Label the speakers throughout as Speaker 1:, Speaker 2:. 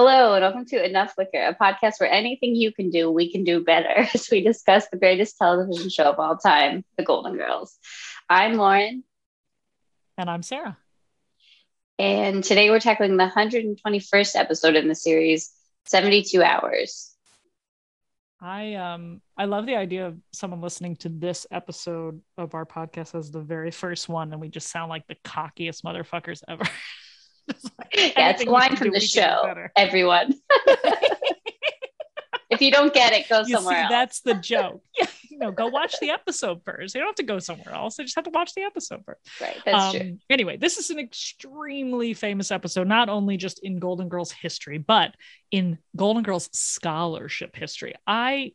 Speaker 1: Hello, and welcome to Enough Wicker, a podcast where anything you can do, we can do better as we discuss the greatest television show of all time, The Golden Girls. I'm Lauren.
Speaker 2: And I'm Sarah.
Speaker 1: And today we're tackling the 121st episode in the series, 72 Hours.
Speaker 2: I um I love the idea of someone listening to this episode of our podcast as the very first one, and we just sound like the cockiest motherfuckers ever.
Speaker 1: yeah, it's a line from the show. Everyone. if you don't get it, go
Speaker 2: you
Speaker 1: somewhere
Speaker 2: see,
Speaker 1: else.
Speaker 2: That's the joke. Yeah, you know, go watch the episode first. You don't have to go somewhere else. You just have to watch the episode first.
Speaker 1: Right. That's
Speaker 2: um,
Speaker 1: true.
Speaker 2: Anyway, this is an extremely famous episode, not only just in Golden Girls history, but in Golden Girls scholarship history. I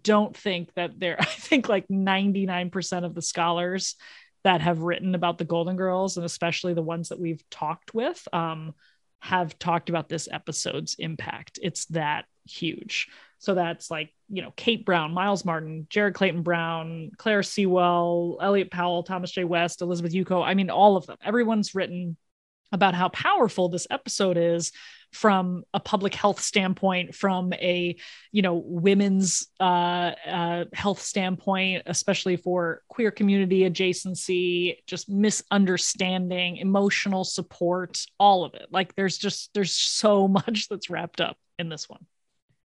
Speaker 2: don't think that there, I think like 99% of the scholars that have written about the Golden Girls, and especially the ones that we've talked with, um, have talked about this episode's impact. It's that huge. So that's like, you know, Kate Brown, Miles Martin, Jared Clayton Brown, Claire Sewell, Elliot Powell, Thomas J. West, Elizabeth Yuko. I mean, all of them. Everyone's written about how powerful this episode is from a public health standpoint from a you know women's uh, uh, health standpoint especially for queer community adjacency just misunderstanding emotional support all of it. Like there's just there's so much that's wrapped up in this one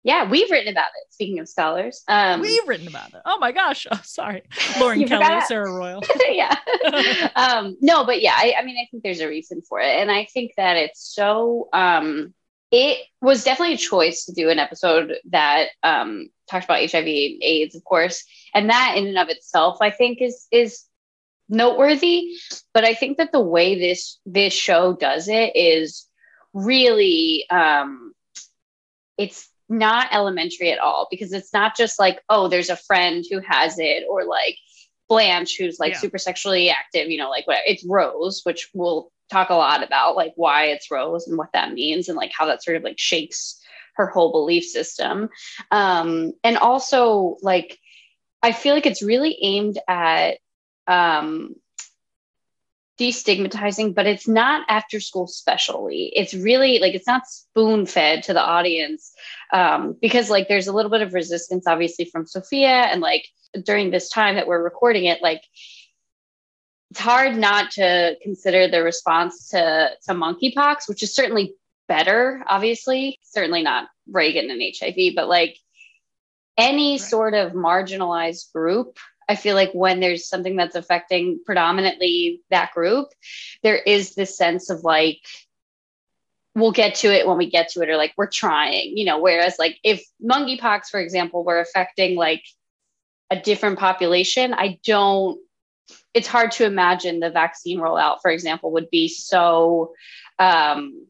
Speaker 1: yeah, we've written about it. Speaking of scholars, um,
Speaker 2: we've written about it. Oh my gosh! Oh, sorry, Lauren Kelly, forgot. Sarah Royal.
Speaker 1: yeah, um, no, but yeah, I, I, mean, I think there's a reason for it, and I think that it's so. Um, it was definitely a choice to do an episode that um, talked about HIV, AIDS, of course, and that in and of itself, I think, is is noteworthy. But I think that the way this this show does it is really, um, it's not elementary at all because it's not just like oh there's a friend who has it or like blanche who's like yeah. super sexually active you know like what it's rose which we'll talk a lot about like why it's rose and what that means and like how that sort of like shakes her whole belief system um and also like i feel like it's really aimed at um destigmatizing, but it's not after school specially. It's really like it's not spoon fed to the audience um, because like there's a little bit of resistance, obviously, from Sophia, and like during this time that we're recording it, like it's hard not to consider the response to to monkeypox, which is certainly better, obviously, certainly not Reagan and HIV, but like any sort of marginalized group I feel like when there's something that's affecting predominantly that group, there is this sense of like, we'll get to it when we get to it, or like we're trying, you know. Whereas, like, if monkeypox, for example, were affecting like a different population, I don't, it's hard to imagine the vaccine rollout, for example, would be so um,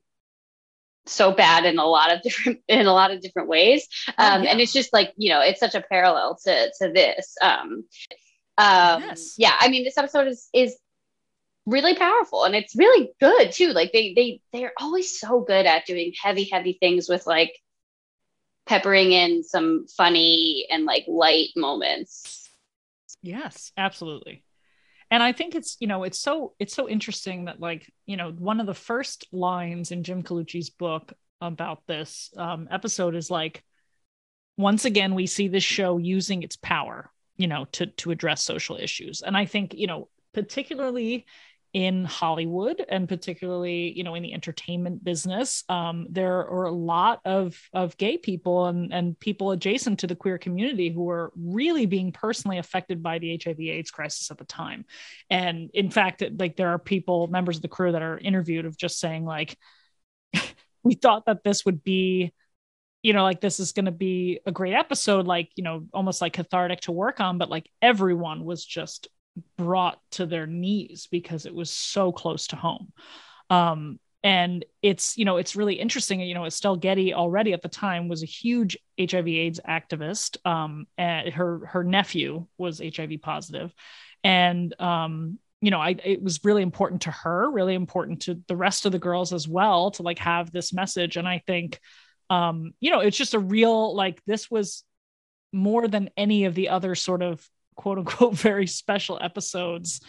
Speaker 1: so bad in a lot of different in a lot of different ways. Oh, um, oh, yeah. and it's just like you know it's such a parallel to to this. Um, um yes. yeah i mean this episode is is really powerful and it's really good too. Like they they they're always so good at doing heavy heavy things with like peppering in some funny and like light moments.
Speaker 2: Yes absolutely and i think it's you know it's so it's so interesting that like you know one of the first lines in jim colucci's book about this um, episode is like once again we see this show using its power you know to to address social issues. And i think you know particularly in Hollywood and particularly, you know, in the entertainment business, um, there are a lot of of gay people and and people adjacent to the queer community who are really being personally affected by the HIV/AIDS crisis at the time. And in fact, like there are people, members of the crew that are interviewed of just saying like, we thought that this would be you know like this is going to be a great episode like you know almost like cathartic to work on but like everyone was just brought to their knees because it was so close to home. Um, and it's you know it's really interesting you know estelle getty already at the time was a huge hiv aids activist um, and her her nephew was hiv positive and um, you know I, it was really important to her really important to the rest of the girls as well to like have this message and i think um, you know it's just a real like this was more than any of the other sort of quote unquote very special episodes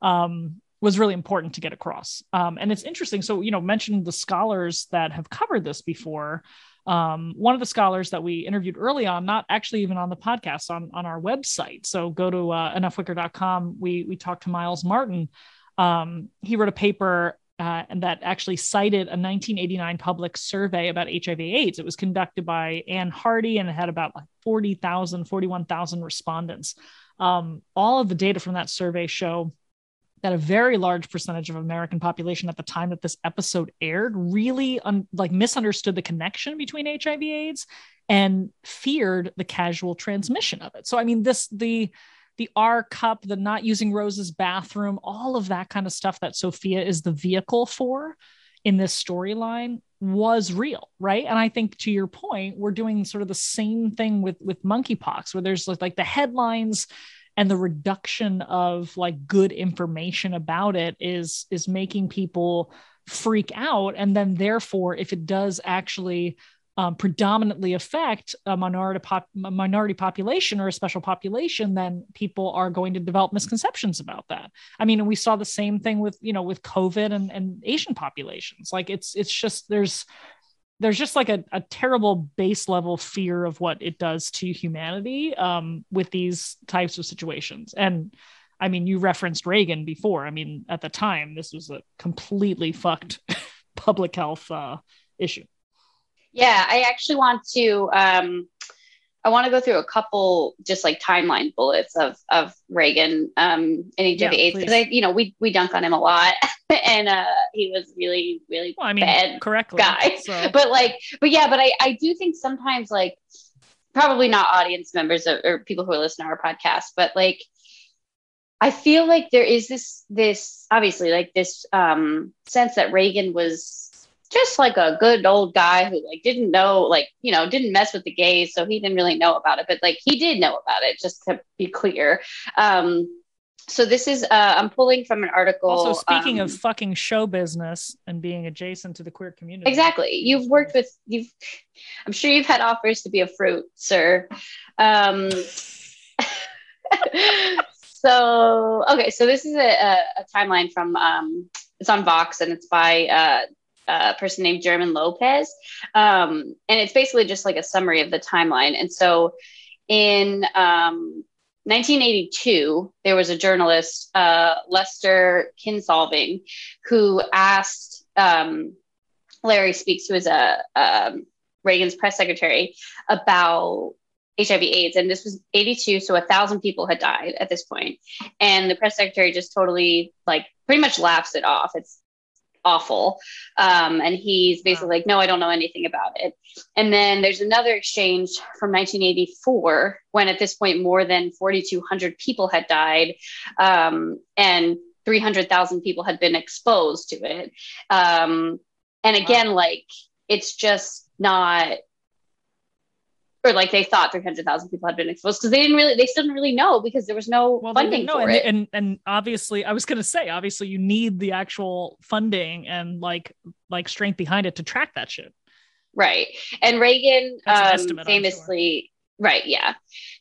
Speaker 2: um was really important to get across. Um, and it's interesting. So, you know, mentioned the scholars that have covered this before. Um, one of the scholars that we interviewed early on, not actually even on the podcast, on, on our website. So go to uh, enoughwicker.com. We, we talked to Miles Martin. Um, he wrote a paper uh, and that actually cited a 1989 public survey about HIV AIDS. It was conducted by Anne Hardy and it had about like 40,000, 41,000 respondents. Um, all of the data from that survey show that a very large percentage of American population at the time that this episode aired really un- like misunderstood the connection between HIV AIDS and feared the casual transmission of it. So I mean this the the R cup, the not using Rose's bathroom, all of that kind of stuff that Sophia is the vehicle for in this storyline was real, right? And I think to your point, we're doing sort of the same thing with with monkeypox, where there's like the headlines and the reduction of like good information about it is is making people freak out and then therefore if it does actually um, predominantly affect a minority pop, minority population or a special population, then people are going to develop misconceptions about that. I mean, and we saw the same thing with you know with COVID and, and Asian populations. Like it's it's just there's there's just like a, a terrible base level fear of what it does to humanity um, with these types of situations. And I mean, you referenced Reagan before. I mean, at the time, this was a completely fucked public health uh, issue.
Speaker 1: Yeah, I actually want to. Um, I want to go through a couple just like timeline bullets of of Reagan um, and HIV AIDS because I, you know, we we dunk on him a lot, and uh, he was really really well, I mean, bad
Speaker 2: correctly,
Speaker 1: guy. So. But like, but yeah, but I I do think sometimes like probably not audience members or, or people who listen to our podcast, but like I feel like there is this this obviously like this um, sense that Reagan was just like a good old guy who like didn't know like you know didn't mess with the gays so he didn't really know about it but like he did know about it just to be clear. Um so this is uh i'm pulling from an article
Speaker 2: also speaking um, of fucking show business and being adjacent to the queer community.
Speaker 1: Exactly. You've worked with you've i'm sure you've had offers to be a fruit sir. Um so okay so this is a, a, a timeline from um it's on vox and it's by uh a person named German Lopez. Um, and it's basically just like a summary of the timeline. And so in um, 1982, there was a journalist, uh, Lester Kinsolving, who asked um, Larry Speakes, who is a, um, Reagan's press secretary, about HIV AIDS. And this was 82, so a thousand people had died at this point. And the press secretary just totally like pretty much laughs it off. It's awful. Um, and he's basically like, no, I don't know anything about it. And then there's another exchange from 1984 when at this point more than 4,200 people had died um, and 300,000 people had been exposed to it. Um, and again, wow. like it's just not or like they thought 300,000 people had been exposed because they didn't really, they still didn't really know because there was no well, funding for
Speaker 2: and,
Speaker 1: it.
Speaker 2: And, and obviously, I was going to say, obviously, you need the actual funding and like like strength behind it to track that shit.
Speaker 1: Right. And Reagan um, estimate, famously, sure. right, yeah,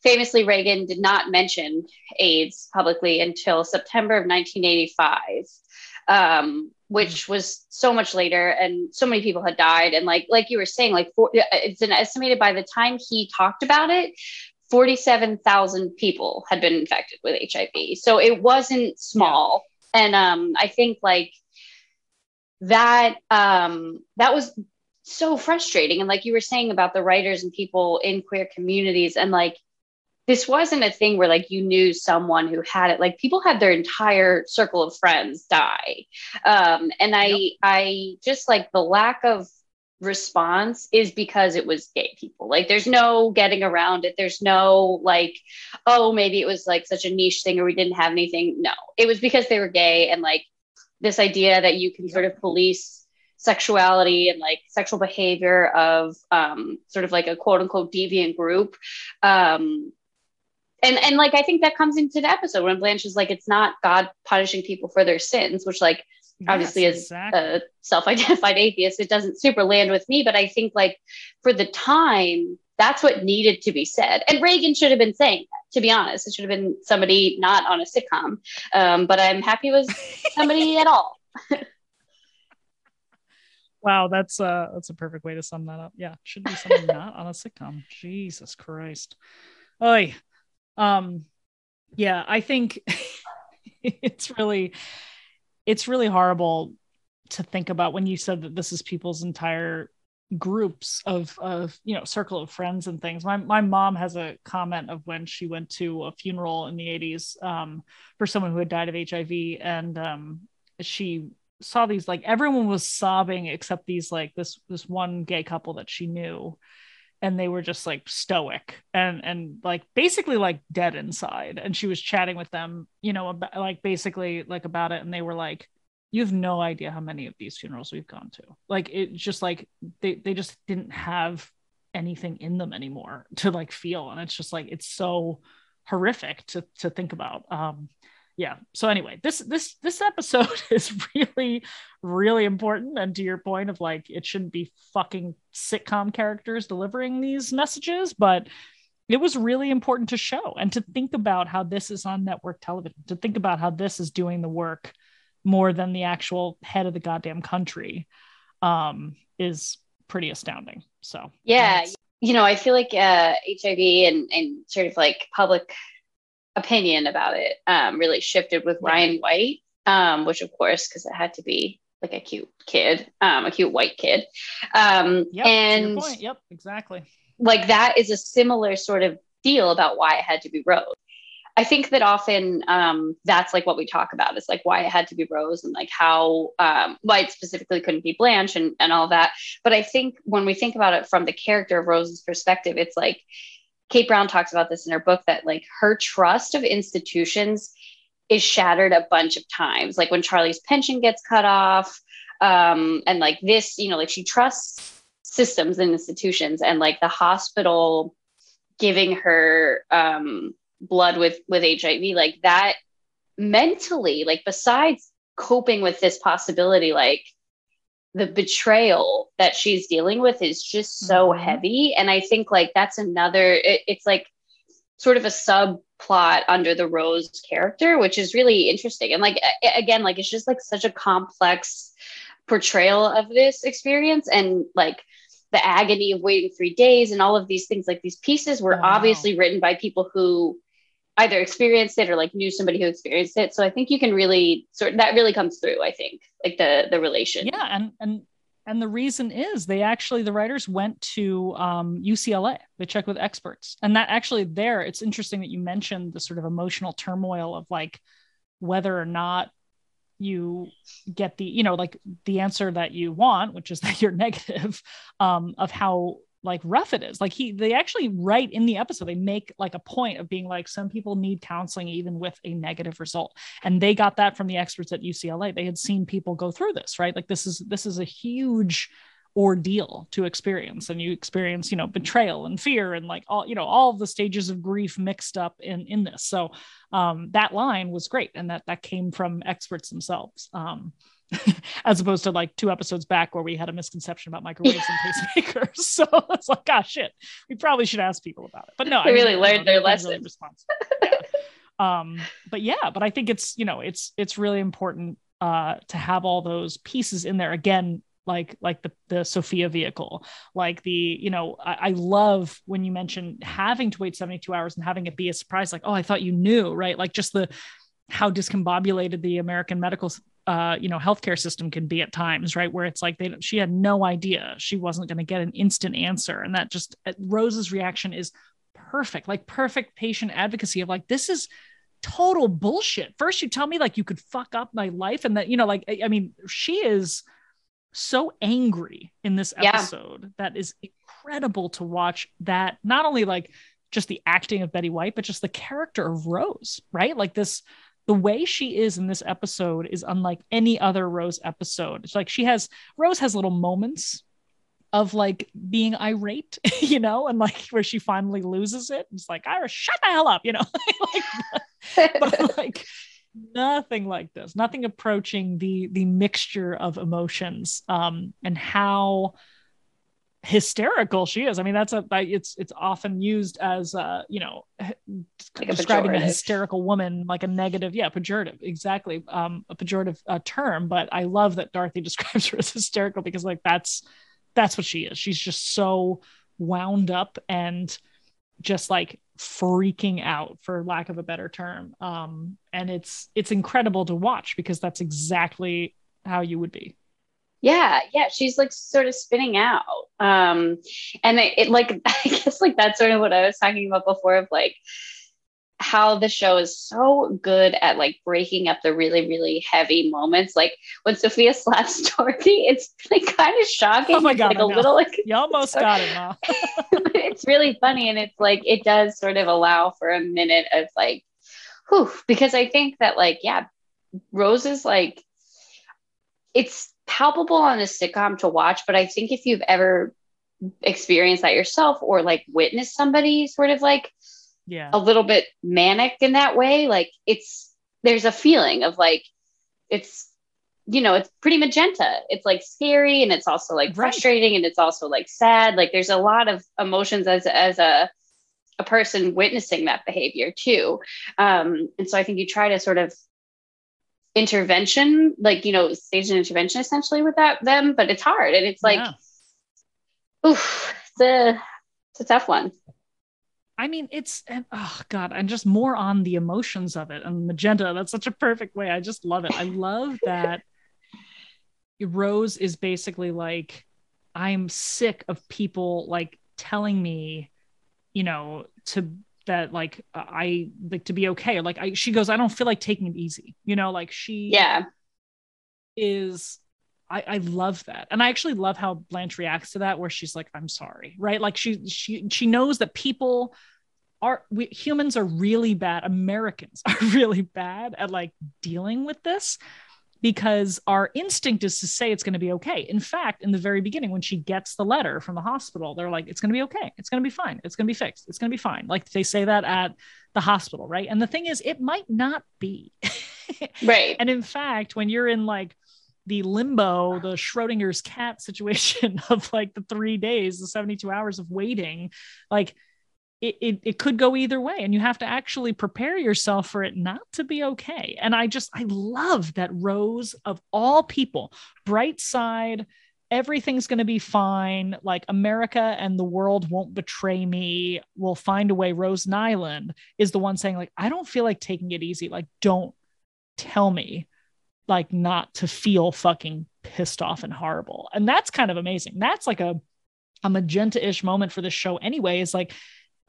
Speaker 1: famously, Reagan did not mention AIDS publicly until September of 1985. Um, which was so much later and so many people had died. And like like you were saying like for, it's an estimated by the time he talked about it 47,000 people had been infected with HIV so it wasn't small. And um I think like that um that was so frustrating. And like you were saying about the writers and people in queer communities and like this wasn't a thing where like you knew someone who had it. Like people had their entire circle of friends die. Um, and i yep. i just like the lack of response is because it was gay people. Like there's no getting around it. There's no like oh maybe it was like such a niche thing or we didn't have anything. No it was because they were gay and like this idea that you can sort of police sexuality and like sexual behavior of um, sort of like a quote unquote deviant group um, and and like I think that comes into the episode when Blanche is like, it's not God punishing people for their sins, which like obviously yes, exactly. as a self-identified atheist, it doesn't super land with me. But I think like for the time that's what needed to be said. And Reagan should have been saying that, to be honest. It should have been somebody not on a sitcom. Um, but I'm happy it was somebody at all.
Speaker 2: wow, that's uh that's a perfect way to sum that up. Yeah, should be somebody not on a sitcom. Jesus Christ. Oy. Um yeah, I think it's really it's really horrible to think about when you said that this is people's entire groups of of you know circle of friends and things. My, my mom has a comment of when she went to a funeral in the 80s um, for someone who had died of hiv and um, she saw these like everyone was sobbing except these like this this one gay couple that she knew and they were just like stoic and and like basically like dead inside. And she was chatting with them you know about, like basically like about it. And they were like you have no idea how many of these funerals we've gone to. Like it just like they they just didn't have anything in them anymore to like feel. And it's just like it's so horrific to to think about. Um yeah. So anyway this this this episode is really really important. And to your point of like it shouldn't be fucking sitcom characters delivering these messages but it was really important to show and to think about how this is on network television to think about how this is doing the work more than the actual head of the goddamn country um, is pretty astounding. So
Speaker 1: yeah, you know, I feel like uh, HIV and and sort of like public opinion about it um, really shifted with. Ryan White, um, which of course because it had to be like a cute kid, um, a cute white kid, um,
Speaker 2: yep,
Speaker 1: and
Speaker 2: yep, exactly.
Speaker 1: Like that is a similar sort of deal about why it had to be Rose. I think that often um, that's like what we talk about is like why it had to be Rose and like how um, why it specifically couldn't be Blanche and, and all that. But I think when we think about it from the character of Rose's perspective, it's like Kate Brown talks about this in her book that like her trust of institutions is shattered a bunch of times. Like when Charlie's pension gets cut off, um, and like this, you know, like she trusts systems and institutions, and like the hospital giving her um, blood with with hiv like that mentally like besides coping with this possibility like the betrayal that she's dealing with is just so mm-hmm. heavy. And i think like that's another it, it's like sort of a subplot under the rose character which is really interesting. And like again like it's just like such a complex portrayal of this experience. And like the agony of waiting three days and all of these things like these pieces were obviously written by people who either experienced it or like knew somebody who experienced it. So I think you can really sort that really comes through. I think like the the relation.
Speaker 2: Yeah, and and and the reason is they actually the writers went to um, UCLA. They checked with experts, and that actually there it's interesting that you mentioned the sort of emotional turmoil of like whether or not you get the you know like the answer that you want which is that you're negative um, of how like rough it is. Like he they actually write in the episode they make like a point of being like some people need counseling even with a negative result. And they got that from the experts at ucla they had seen people go through this right? Like this is this is a huge ordeal to experience. And you experience you know betrayal and fear and like all you know all the stages of grief mixed up in in this. So um that line was great and that that came from experts themselves. Um as opposed to like two episodes back where we had a misconception about microwaves and pacemakers. So it's like, gosh, shit, we probably should ask people about it. But no,
Speaker 1: they I really learned their lesson. Really
Speaker 2: yeah. um, but yeah, but I think it's you know it's it's really important uh, to have all those pieces in there again. Like like the the Sophia vehicle, like the you know I, I love when you mention having to wait seventy two hours and having it be a surprise, like oh I thought you knew, right? Like just the how discombobulated the American medical uh, you know healthcare system can be at times right where it's like they she had no idea she wasn't going to get an instant answer. And that just uh, rose's reaction is perfect like perfect patient advocacy of like this is total bullshit. First you tell me like you could fuck up my life and that you know like i, I mean she is so angry in this episode yeah. that is incredible to watch that not only like just the acting of betty white but just the character of rose right? Like this the way she is in this episode is unlike any other Rose episode. It's like she has Rose has little moments of like being irate, you know, and like where she finally loses it. It's like, I shut the hell up, you know. like, but like nothing like this, nothing approaching the the mixture of emotions um and how hysterical she is. I mean, that's a it's it's often used as uh, you know, like describing a, a, hysterical woman like a negative, yeah, pejorative, exactly, um, a pejorative uh, term. But I love that Dorothy describes her as hysterical because like that's that's what she is. She's just so wound up and just like freaking out for lack of a better term um and it's it's incredible to watch because that's exactly how you would be
Speaker 1: yeah yeah she's like sort of spinning out um and it, it like i guess like that's sort of what i was talking about before of like how the show is so good at like breaking up the really really heavy moments. Like when sophia slaps dorothy it's like kind of shocking.
Speaker 2: Oh my god
Speaker 1: like a little like
Speaker 2: you almost got it Ma.
Speaker 1: it's really funny and it's like it does sort of allow for a minute of like whew because i think that like yeah rose is like it's palpable on a sitcom to watch, but I think if you've ever experienced that yourself or like witnessed somebody sort of like
Speaker 2: yeah.
Speaker 1: a little bit manic in that way, like it's there's a feeling of like it's you know it's pretty magenta. It's like scary and it's also like frustrating and it's also like sad. Like there's a lot of emotions as as a a person witnessing that behavior too. Um and so i think you try to sort of intervention, like you know, stage an intervention essentially with that them, but it's hard and it's like, yeah. oof, it's a it's a tough one.
Speaker 2: I mean, it's and oh god, and just more on the emotions of it and magenta. That's such a perfect way. I just love it. I love that Rose is basically like, I'm sick of people like telling me, you know, to that like I like to be okay. Like I she goes, I don't feel like taking it easy. You know, like she
Speaker 1: yeah
Speaker 2: is I, I love that. And I actually love how Blanche reacts to that where she's like, I'm sorry. Right. Like she she she knows that people are we, humans are really bad. Americans are really bad at like dealing with this because our instinct is to say it's going to be okay. In fact, in the very beginning, when she gets the letter from the hospital, they're like, it's going to be okay. It's going to be fine. It's going to be fixed. It's going to be fine. Like they say that at the hospital, right? And the thing is, it might not be.
Speaker 1: right.
Speaker 2: And in fact, when you're in like the limbo, the Schrodinger's cat situation of like the three days, the 72 hours of waiting, like it, it, it could go either way and you have to actually prepare yourself for it not to be okay. And i just i love that rose of all people bright side everything's going to be fine like america and the world won't betray me we'll find a way. Rose nylund is the one saying like i don't feel like taking it easy like don't tell me like not to feel fucking pissed off and horrible. And that's kind of amazing. That's like a a magenta-ish moment for this show anyway is like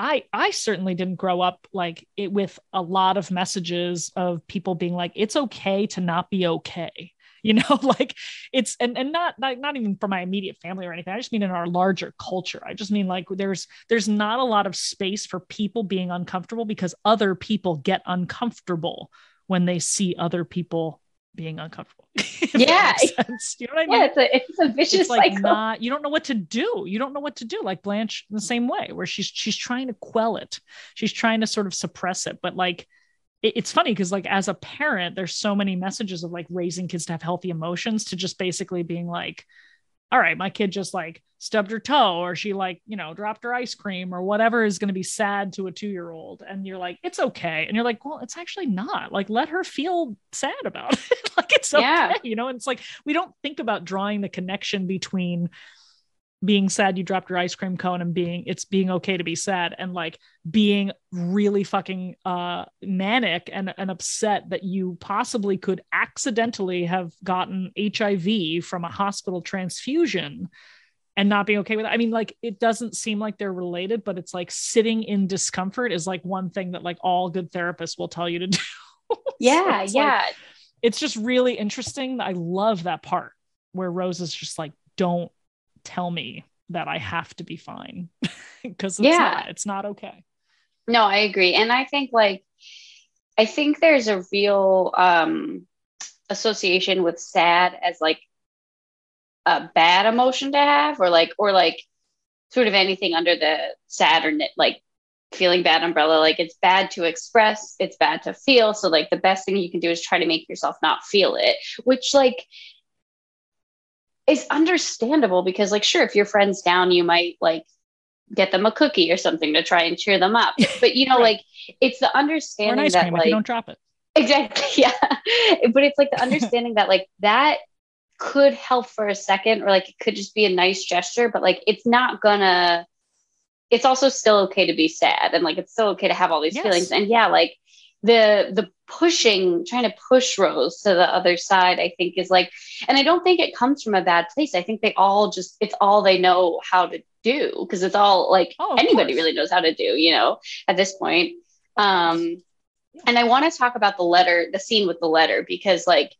Speaker 2: I I certainly didn't grow up like it with a lot of messages of people being like it's okay to not be okay. You know, like it's and and not like not even for my immediate family or anything. I just mean in our larger culture. I just mean like there's there's not a lot of space for people being uncomfortable because other people get uncomfortable when they see other people being uncomfortable.
Speaker 1: yeah.
Speaker 2: You know what I mean?
Speaker 1: Yeah, it's a it's a vicious
Speaker 2: it's like
Speaker 1: cycle.
Speaker 2: Not, you don't know what to do. You don't know what to do. Like Blanche the same way, where she's she's trying to quell it. She's trying to sort of suppress it. But like it, it's funny because like as a parent, there's so many messages of like raising kids to have healthy emotions to just basically being like, all right, my kid just like stubbed her toe or she like, you know, dropped her ice cream or whatever is going to be sad to a two year old. And you're like, it's okay. And you're like, well, it's actually not. Like, let her feel sad about it. like, it's okay. Yeah. You know, and it's like, we don't think about drawing the connection between being sad you dropped your ice cream cone and being it's being okay to be sad and like being really fucking uh manic and, and upset that you possibly could accidentally have gotten HIV from a hospital transfusion and not being okay with it. I mean, like it doesn't seem like they're related, but it's like sitting in discomfort is like one thing that like all good therapists will tell you to do.
Speaker 1: Yeah,
Speaker 2: so
Speaker 1: yeah.
Speaker 2: Like, it's just really interesting. I love that part where Rose is just like, don't tell me that I have to be fine because it's yeah. not, it's not okay.
Speaker 1: No, I agree. And I think like I think there's a real um association with sad as like a bad emotion to have or like or like sort of anything under the sad or like feeling bad umbrella like it's bad to express it's bad to feel so like the best thing you can do is try to make yourself not feel it which like is understandable because like sure if your friend's down you might like get them a cookie or something to try and cheer them up but you know
Speaker 2: Right.
Speaker 1: like it's the understanding that like
Speaker 2: you don't drop it.
Speaker 1: exactly yeah but it's like the understanding that like that could help for a second or like it could just be a nice gesture but like it's not gonna it's also still okay to be sad and like it's still okay to have all these
Speaker 2: Yes.
Speaker 1: feelings and yeah like the the pushing trying to push rose to the other side i think is like and i don't think it comes from a bad place i think they all just it's all they know how to do because it's all like
Speaker 2: Oh,
Speaker 1: anybody
Speaker 2: course.
Speaker 1: really knows how to do you know at this point um and i want to talk about the letter the scene with the letter because like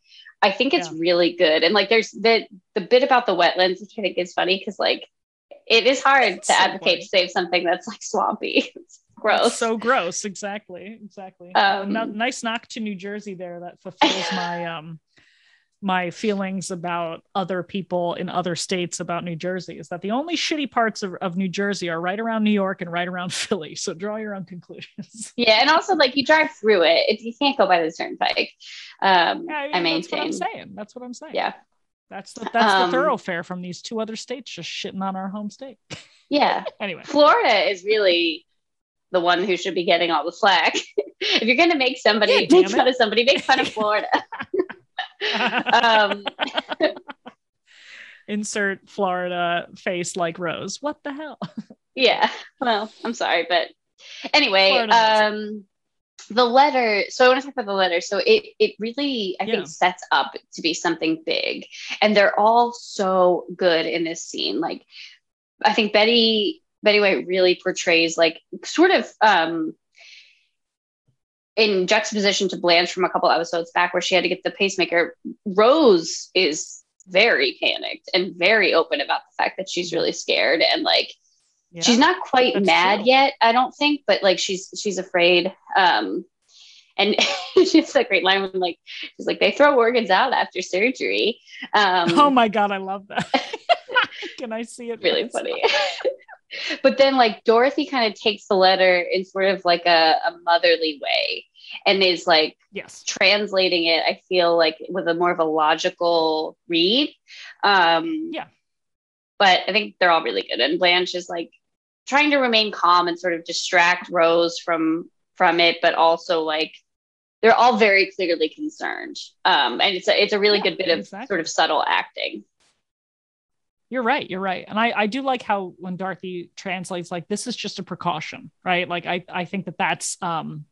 Speaker 1: i think it's
Speaker 2: Yeah.
Speaker 1: really good and like there's the the bit about the wetlands which i think is funny because like it is hard
Speaker 2: It's
Speaker 1: to
Speaker 2: so
Speaker 1: advocate
Speaker 2: funny.
Speaker 1: to save something that's like swampy it's gross
Speaker 2: So gross. Exactly. Exactly.
Speaker 1: Um,
Speaker 2: No- nice knock to New Jersey there. That fulfills my um my feelings about other people in other states about New Jersey. Is that the only shitty parts of, of New Jersey are right around New York and right around Philly. So draw your own conclusions.
Speaker 1: yeah and also like you drive through it if you can't go by the turnpike um
Speaker 2: Yeah,
Speaker 1: i
Speaker 2: that's what I'm saying. That's what I'm saying.
Speaker 1: yeah
Speaker 2: That's the that's
Speaker 1: Um,
Speaker 2: the thoroughfare from these two other states just shitting on our home state.
Speaker 1: yeah
Speaker 2: anyway.
Speaker 1: florida is really the one who should be getting all the flack if you're going to make somebody
Speaker 2: Yeah,
Speaker 1: make fun of somebody make fun of florida um
Speaker 2: Insert Florida face like Rose. What the hell?
Speaker 1: yeah well i'm sorry but anyway
Speaker 2: Florida knows
Speaker 1: um the letter so i want to talk about the letter so it it really i
Speaker 2: Yeah.
Speaker 1: think sets up to be something big and they're all so good in this scene like i think betty betty white really portrays like sort of um in juxtaposition to blanche from a couple episodes back where she had to get the pacemaker rose is very panicked and very open about the fact that she's really scared and like
Speaker 2: Yeah.
Speaker 1: she's not quite mad
Speaker 2: true.
Speaker 1: yet i don't think but like she's she's afraid um and she's a great line when like she's like they throw organs out after surgery um
Speaker 2: oh my god, I love that. Can I see it?
Speaker 1: really funny but then like dorothy kind of takes the letter in sort of like a, a motherly way and is like
Speaker 2: Yes.
Speaker 1: translating it i feel like with a more of a logical read um
Speaker 2: Yeah.
Speaker 1: but i think they're all really good and blanche is like trying to remain calm and sort of distract rose from from it but also like they're all very clearly concerned um and it's a it's a really
Speaker 2: Yeah,
Speaker 1: good bit of
Speaker 2: exactly.
Speaker 1: sort of subtle acting
Speaker 2: You're right. You're right. And I, I do like how when Dorothy translates, like, this is just a precaution, right? Like, I, I think that that's, um,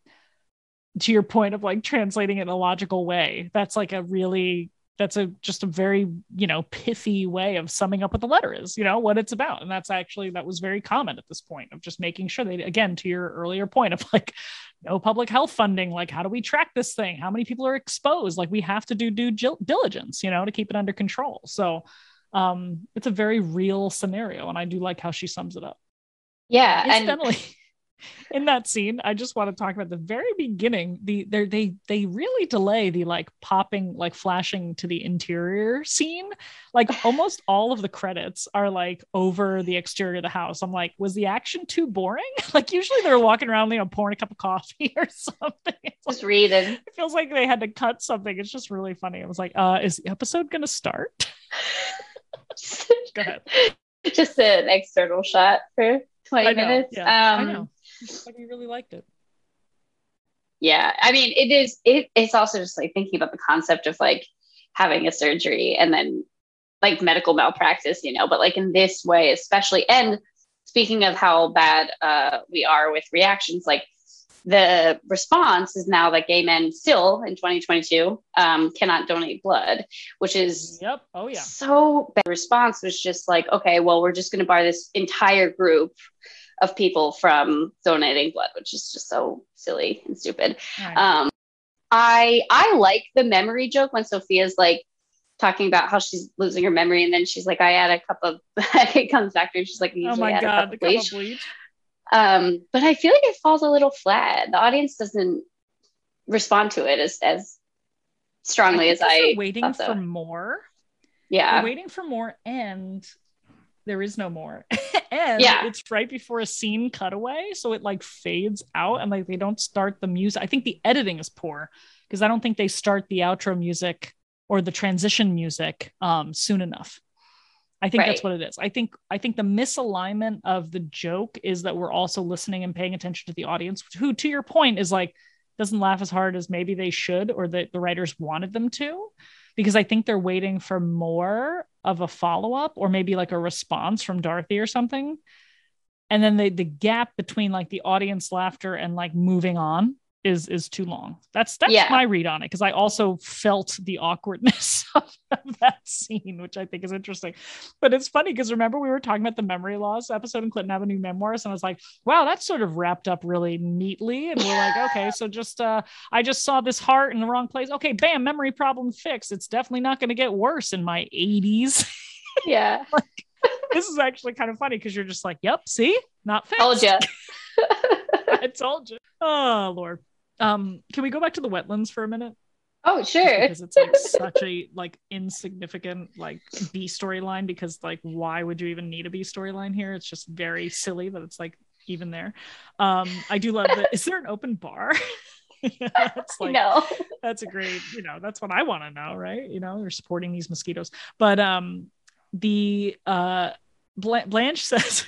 Speaker 2: to your point of like translating it in a logical way, that's like a really, that's a just a very, you know, pithy way of summing up what the letter is, you know, what it's about. And that's actually, that was very common at this point of just making sure they, again, to your earlier point of like, no public health funding. Like, how do we track this thing? How many people are exposed? Like, we have to do due diligence, you know, to keep it under control. So, um it's a very real scenario and i do like how she sums it up.
Speaker 1: Yeah and
Speaker 2: incidentally in that scene i just want to talk about the very beginning the they they they really delay the like popping like flashing to the interior scene. Like almost all of the credits are like over the exterior of the house. I'm like was the action too boring? Like usually they're walking around you know pouring a cup of coffee or something. It's like-
Speaker 1: just reading.
Speaker 2: it feels like they had to cut something. It's just really funny. I was like uh is the episode gonna start go ahead
Speaker 1: just an external shot for 20
Speaker 2: I know,
Speaker 1: minutes
Speaker 2: yeah,
Speaker 1: um
Speaker 2: I know. Like we really liked it.
Speaker 1: yeah i mean it is it, it's also just like thinking about the concept of like having a surgery and then like medical malpractice you know but like in this way especially and speaking of how bad uh, we are with reactions like the response is now that gay men still in 2022 um, cannot donate blood which is
Speaker 2: Yep. Oh yeah.
Speaker 1: so bad. The response was just like, okay, well, we're just going to bar this entire group of people from donating blood, which is just so silly and stupid.
Speaker 2: Right.
Speaker 1: Um, I I like the memory joke when Sophia's like talking about how she's losing her memory, and then she's like, I add a cup of. it comes back to her, she's like,
Speaker 2: oh
Speaker 1: usually
Speaker 2: my
Speaker 1: add a
Speaker 2: god,
Speaker 1: cup
Speaker 2: the
Speaker 1: of
Speaker 2: cup of bleach.
Speaker 1: Um, but I feel like it falls a little flat. The audience doesn't respond to it as as strongly
Speaker 2: I
Speaker 1: as I
Speaker 2: waiting
Speaker 1: so.
Speaker 2: for more.
Speaker 1: Yeah.
Speaker 2: They're waiting for more, and there is no more. and
Speaker 1: Yeah.
Speaker 2: it's right before a scene cutaway, so it like fades out, and like they don't start the music. I think the editing is poor because I don't think they start the outro music or the transition music um soon enough. I think
Speaker 1: Right.
Speaker 2: that's what it is. I think I think the misalignment of the joke is that we're also listening and paying attention to the audience, who, to your point, is like doesn't laugh as hard as maybe they should or that the writers wanted them to, because I think they're waiting for more of a follow up or maybe like a response from Dorothy or something. And then the the gap between like the audience laughter and like moving on is is too long. That's that's
Speaker 1: Yeah.
Speaker 2: my read on it because I also felt the awkwardness of that scene, which I think is interesting. But it's funny because remember we were talking about the memory loss episode in Clinton Avenue Memoirs, and I was like, wow, that's sort of wrapped up really neatly. And we're like, okay, so just uh I just saw this heart in the wrong place. Okay, bam, memory problem fixed. It's definitely not going to get worse in my 80s.
Speaker 1: Yeah.
Speaker 2: this is actually kind of funny because you're just like, yep, see, not fixed.
Speaker 1: Told ya.
Speaker 2: I told you. Oh Lord. Um, can we go back to the wetlands for a minute?
Speaker 1: Oh,
Speaker 2: Just
Speaker 1: sure.
Speaker 2: Because it's like such a like insignificant like B storyline. Because like, why would you even need a B storyline here? It's just very silly that it's like even there. Um, I do love that. Is there an open bar? that's like
Speaker 1: no.
Speaker 2: that's a great you know that's what i want to know right you know you're supporting these mosquitoes but um the uh Bla- blanche says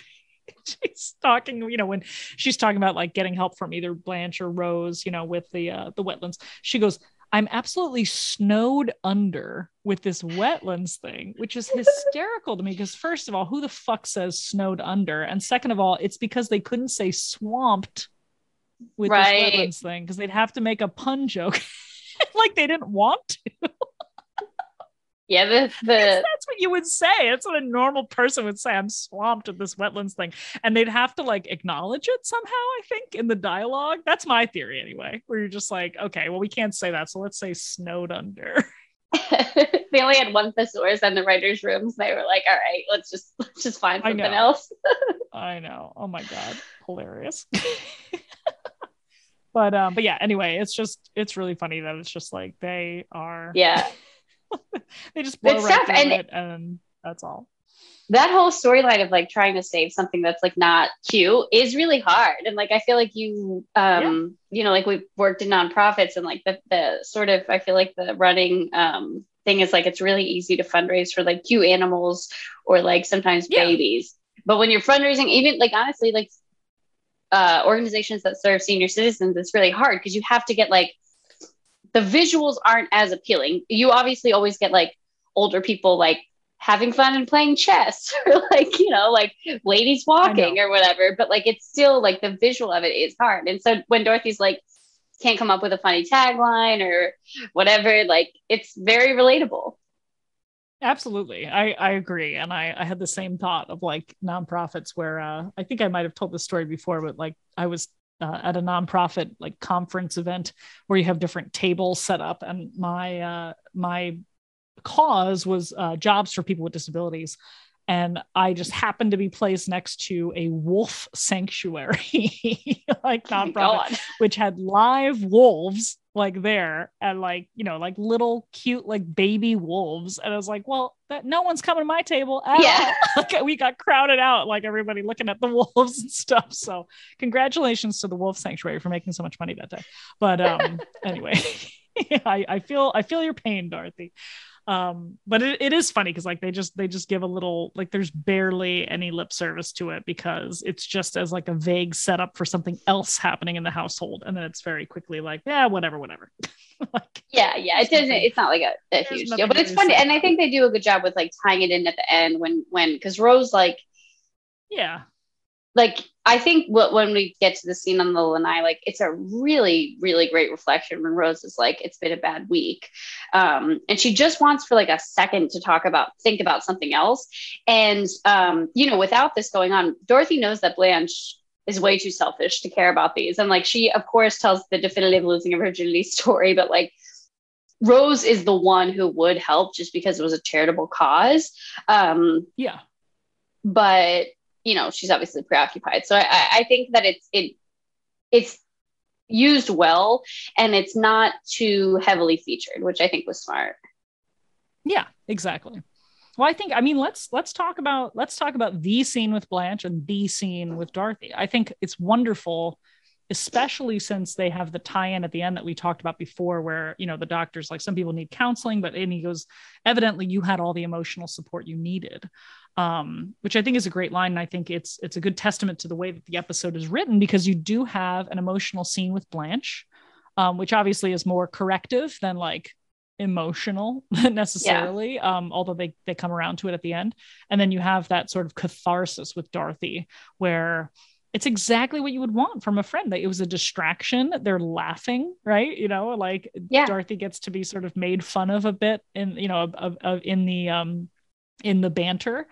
Speaker 2: she's talking you know when she's talking about like getting help from either blanche or rose you know with the uh the wetlands she goes i'm absolutely snowed under with this wetlands thing which is hysterical to me because first of all who the fuck says snowed under? And second of all it's because they couldn't say swamped with
Speaker 1: Right.
Speaker 2: this wetlands thing because they'd have to make a pun joke. Like they didn't want to
Speaker 1: Yeah, the the
Speaker 2: that's what you would say. That's what a normal person would say. I'm swamped with this wetlands thing. And they'd have to like acknowledge it somehow, I think, in the dialogue. That's my theory anyway, where you're just like, okay, well, we can't say that. So let's say snowed under.
Speaker 1: they only had one thesaurus in the writers' rooms. They were like, "All right, let's just let's just find something
Speaker 2: know.
Speaker 1: else."
Speaker 2: I know. Oh my God. Hilarious. but um, but yeah, anyway, it's just it's really funny that it's just like they are
Speaker 1: Yeah,
Speaker 2: they just blow
Speaker 1: It's
Speaker 2: right
Speaker 1: tough, and-
Speaker 2: it and that's all.
Speaker 1: that whole storyline of like trying to save something that's like not cute is really hard. And like I feel like you, um, you know, like we've worked in nonprofits and like the the sort of I feel like the running um thing is like it's really easy to fundraise for like cute animals or like sometimes
Speaker 2: Yeah.
Speaker 1: babies. But when you're fundraising, even like honestly, like uh, organizations that serve senior citizens, it's really hard because you have to get like the visuals aren't as appealing. You obviously always get like older people like having fun and playing chess or like, you know, like ladies walking or whatever. But like it's still like the visual of it is hard. And so when Dorothy's like, can't come up with a funny tagline or whatever, like it's very relatable.
Speaker 2: Absolutely. I, I agree. And I, I had the same thought of like nonprofits where uh, I think I might have told this story before, but like I was uh, at a nonprofit like conference event where you have different tables set up and my uh, my cause was uh, jobs for people with disabilities. And I just happened to be placed next to a wolf sanctuary, like
Speaker 1: Oh
Speaker 2: nonprofit which had live wolves like there and like you know like little cute like baby wolves and i was like well that no one's coming to my table at
Speaker 1: Yeah.
Speaker 2: all. Like, we got crowded out like everybody looking at the wolves and stuff so congratulations to the wolf sanctuary for making so much money that day but um anyway I, I feel i feel your pain dorothy um but it, it is funny because like they just they just give a little like there's barely any lip service to it because it's just as like a vague setup for something else happening in the household and then it's very quickly like yeah whatever whatever like
Speaker 1: Yeah, yeah. It doesn't. It's not like a, a huge deal, but it's funny, and I think they do a good job with like tying it in at the end when when because Rose like
Speaker 2: yeah
Speaker 1: like I think what when we get to the scene on the lanai, like it's a really really great reflection when Rose is like it's been a bad week, um, and she just wants for like a second to talk about think about something else, and um, you know without this going on, Dorothy knows that Blanche is way too selfish to care about these, and like she of course tells the definitive losing of virginity story, but like Rose is the one who would help just because it was a charitable cause. Um,
Speaker 2: yeah.
Speaker 1: but you know she's obviously preoccupied so I- I, think that it's it it's used well and it's not too heavily featured which i think was smart
Speaker 2: Yeah, exactly. Well, I think I mean let's let's talk about let's talk about the scene with Blanche and the scene with Dorothy. I think it's wonderful, especially since they have the tie-in at the end that we talked about before, where you know the doctor's like some people need counseling, but and he goes, evidently you had all the emotional support you needed. Um, which I think is a great line. And I think it's it's a good testament to the way that the episode is written because you do have an emotional scene with Blanche, um, which obviously is more corrective than like emotional necessarily yeah. um although they they come around to it at the end and then you have that sort of catharsis with dorothy where it's exactly what you would want from a friend that it was a distraction they're laughing right you know like yeah. dorothy gets to be sort of made fun of a bit in you know of, of, of in the um in the banter.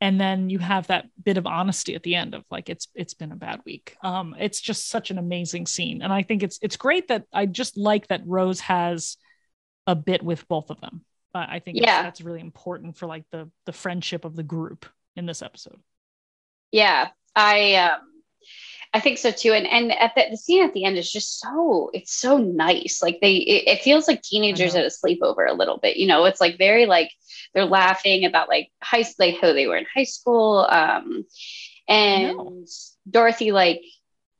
Speaker 2: And then you have that bit of honesty at the end of like it's it's been a bad week. Um it's just such an amazing scene. And i think it's it's great that i just like that rose has a bit with both of them. Uh, i think yeah. that's really important for like the the friendship of the group in this episode.
Speaker 1: Yeah. I um I think so too. And and at the, the scene at the end is just so it's so nice. Like they it, it feels like teenagers at a sleepover a little bit. You know, it's like very like they're laughing about like high like how they were in high school. Um and Dorothy like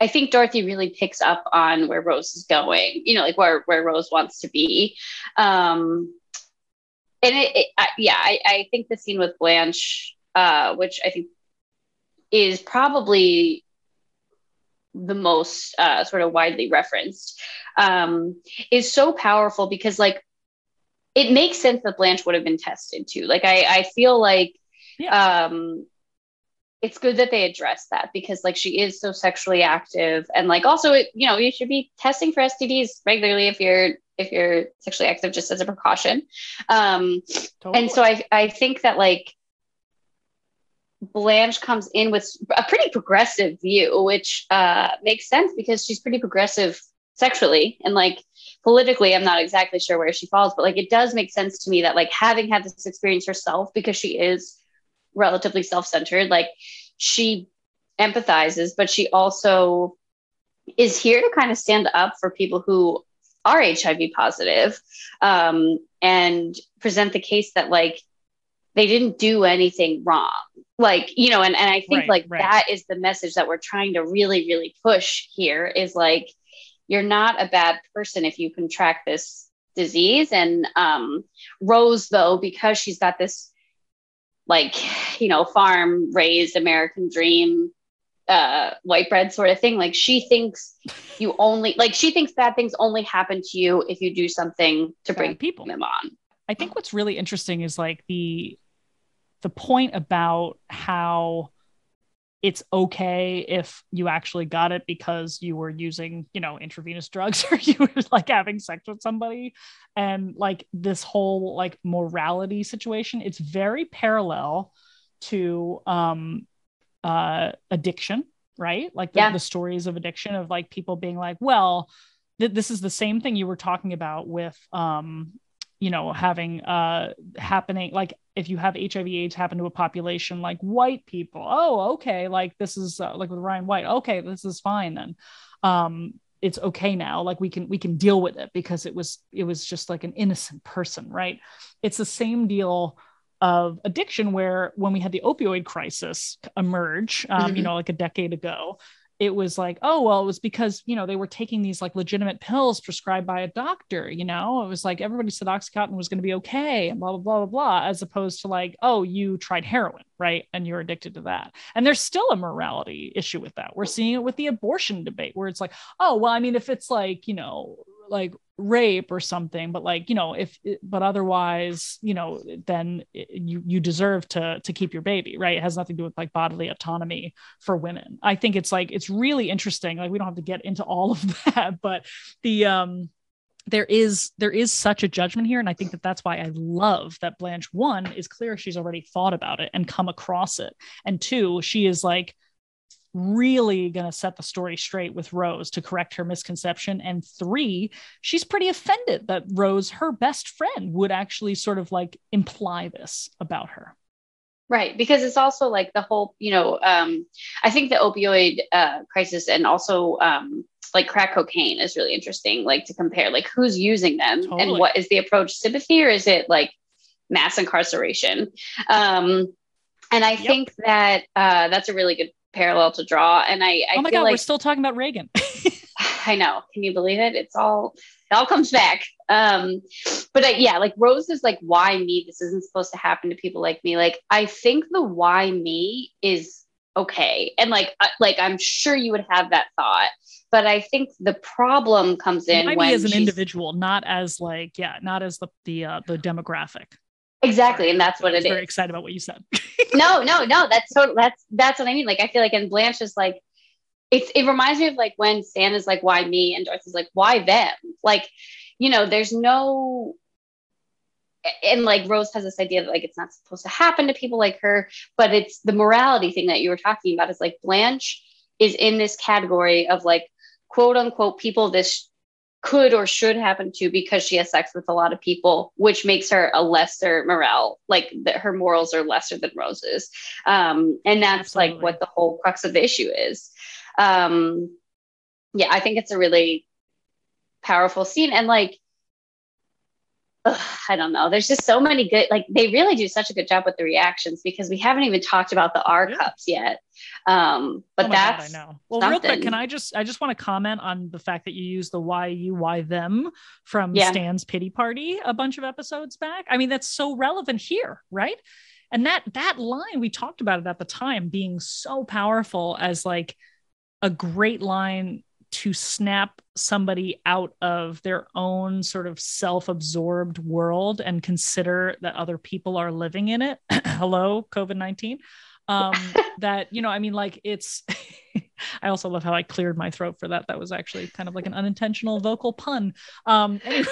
Speaker 1: I think Dorothy really picks up on where Rose is going, you know, like where, where Rose wants to be. Um, and it, it I, yeah, I, I think the scene with Blanche, uh, which I think is probably the most uh, sort of widely referenced um, is so powerful because like it makes sense that Blanche would have been tested too. Like I, I feel like yeah. um, it's good that they address that because like she is so sexually active and like also it, you know you should be testing for STDs regularly if you're if you're sexually active just as a precaution. Um, totally. And so I I think that like Blanche comes in with a pretty progressive view, which uh, makes sense because she's pretty progressive sexually and like politically. I'm not exactly sure where she falls, but like it does make sense to me that like having had this experience herself because she is relatively self-centered, like she empathizes, but she also is here to kind of stand up for people who are HIV positive um, and present the case that like they didn't do anything wrong. Like you know and, and i think right, like right. that is the message that we're trying to really really push here is like you're not a bad person if you contract this disease. And um rose though because she's got this like you know farm raised american dream uh white bread sort of thing like she thinks you only like she thinks bad things only happen to you if you do something to bring people. them on.
Speaker 2: I think what's really interesting is like the the point about how it's okay if you actually got it because you were using, you know, intravenous drugs or you were like having sex with somebody and like this whole like morality situation, it's very parallel to um uh addiction, right? Like the, yeah. the stories of addiction of like people being like, well, th- this is the same thing you were talking about with um you know having uh happening like if you have hiv aids happen to a population like white people oh okay like this is uh, like with ryan white okay this is fine then um it's okay now like we can we can deal with it because it was it was just like an innocent person right it's the same deal of addiction where when we had the opioid crisis emerge um, mm-hmm. you know like a decade ago it was like, oh, well, it was because, you know, they were taking these like legitimate pills prescribed by a doctor, you know, it was like everybody said Oxycontin was going to be okay and blah, blah, blah, blah, blah, as opposed to like, oh, you tried heroin, right? And you're addicted to that. And there's still a morality issue with that. We're seeing it with the abortion debate where it's like, oh, well, I mean, if it's like, you know, like rape or something but like you know if but otherwise you know then you you deserve to to keep your baby right? It has nothing to do with like bodily autonomy for women. I think it's like it's really interesting like we don't have to get into all of that but the um there is there is such a judgment here and i think that that's why i love that blanche one is clear she's already thought about it and come across it and two she is like really going to set the story straight with Rose to correct her misconception. And three, she's pretty offended that Rose, her best friend, would actually sort of like imply this about her.
Speaker 1: Right. Because it's also like the whole, you know, um, I think the opioid uh, crisis and also um, like crack cocaine is really interesting, like to compare, like who's using them totally. and what is the approach sympathy or is it like mass incarceration? Um, and I yep. think that uh, that's a really good parallel to draw. And I, I
Speaker 2: oh my god, like, we're still talking about Reagan.
Speaker 1: I know. Can you believe it? It's all it all comes back. Um, but I, yeah, like Rose is like, why me? This isn't supposed to happen to people like me. Like, I think the why me is okay, and like, uh, like I'm sure you would have that thought, but I think the problem comes in
Speaker 2: Maybe
Speaker 1: when
Speaker 2: as an individual, not as like yeah, not as the the uh, the demographic.
Speaker 1: Exactly, and that's what it
Speaker 2: is. Very excited about what you said.
Speaker 1: no, no, no. That's so. That's that's what I mean. Like, I feel like, and Blanche is like, it's. It reminds me of like when Stan is like, "Why me?" and Dorothy's like, "Why them?" Like, you know, there's no. And like Rose has this idea that like it's not supposed to happen to people like her, but it's the morality thing that you were talking about. Is like Blanche is in this category of like quote unquote people this could or should happen to because she has sex with a lot of people, which makes her a lesser morale, like that her morals are lesser than Rose's. Um, and that's like what the whole crux of the issue is. Um, yeah, I think it's a really powerful scene. And like, ugh, I don't know. There's just so many good, like, they really do such a good job with the reactions because we haven't even talked about the R
Speaker 2: Yeah.
Speaker 1: cups yet. Um, but
Speaker 2: oh my God,
Speaker 1: that's
Speaker 2: I know. Well, real quick, can I just I just want to comment on the fact that you use the why you why them from
Speaker 1: Yeah.
Speaker 2: Stan's pity party a bunch of episodes back. I mean, that's so relevant here, right? And that that line we talked about it at the time being so powerful as like a great line to snap somebody out of their own sort of self-absorbed world and consider that other people are living in it. Hello, COVID-19 um that you know i mean like it's i also love how i cleared my throat for that. That was actually kind of like an unintentional vocal pun. Um anyway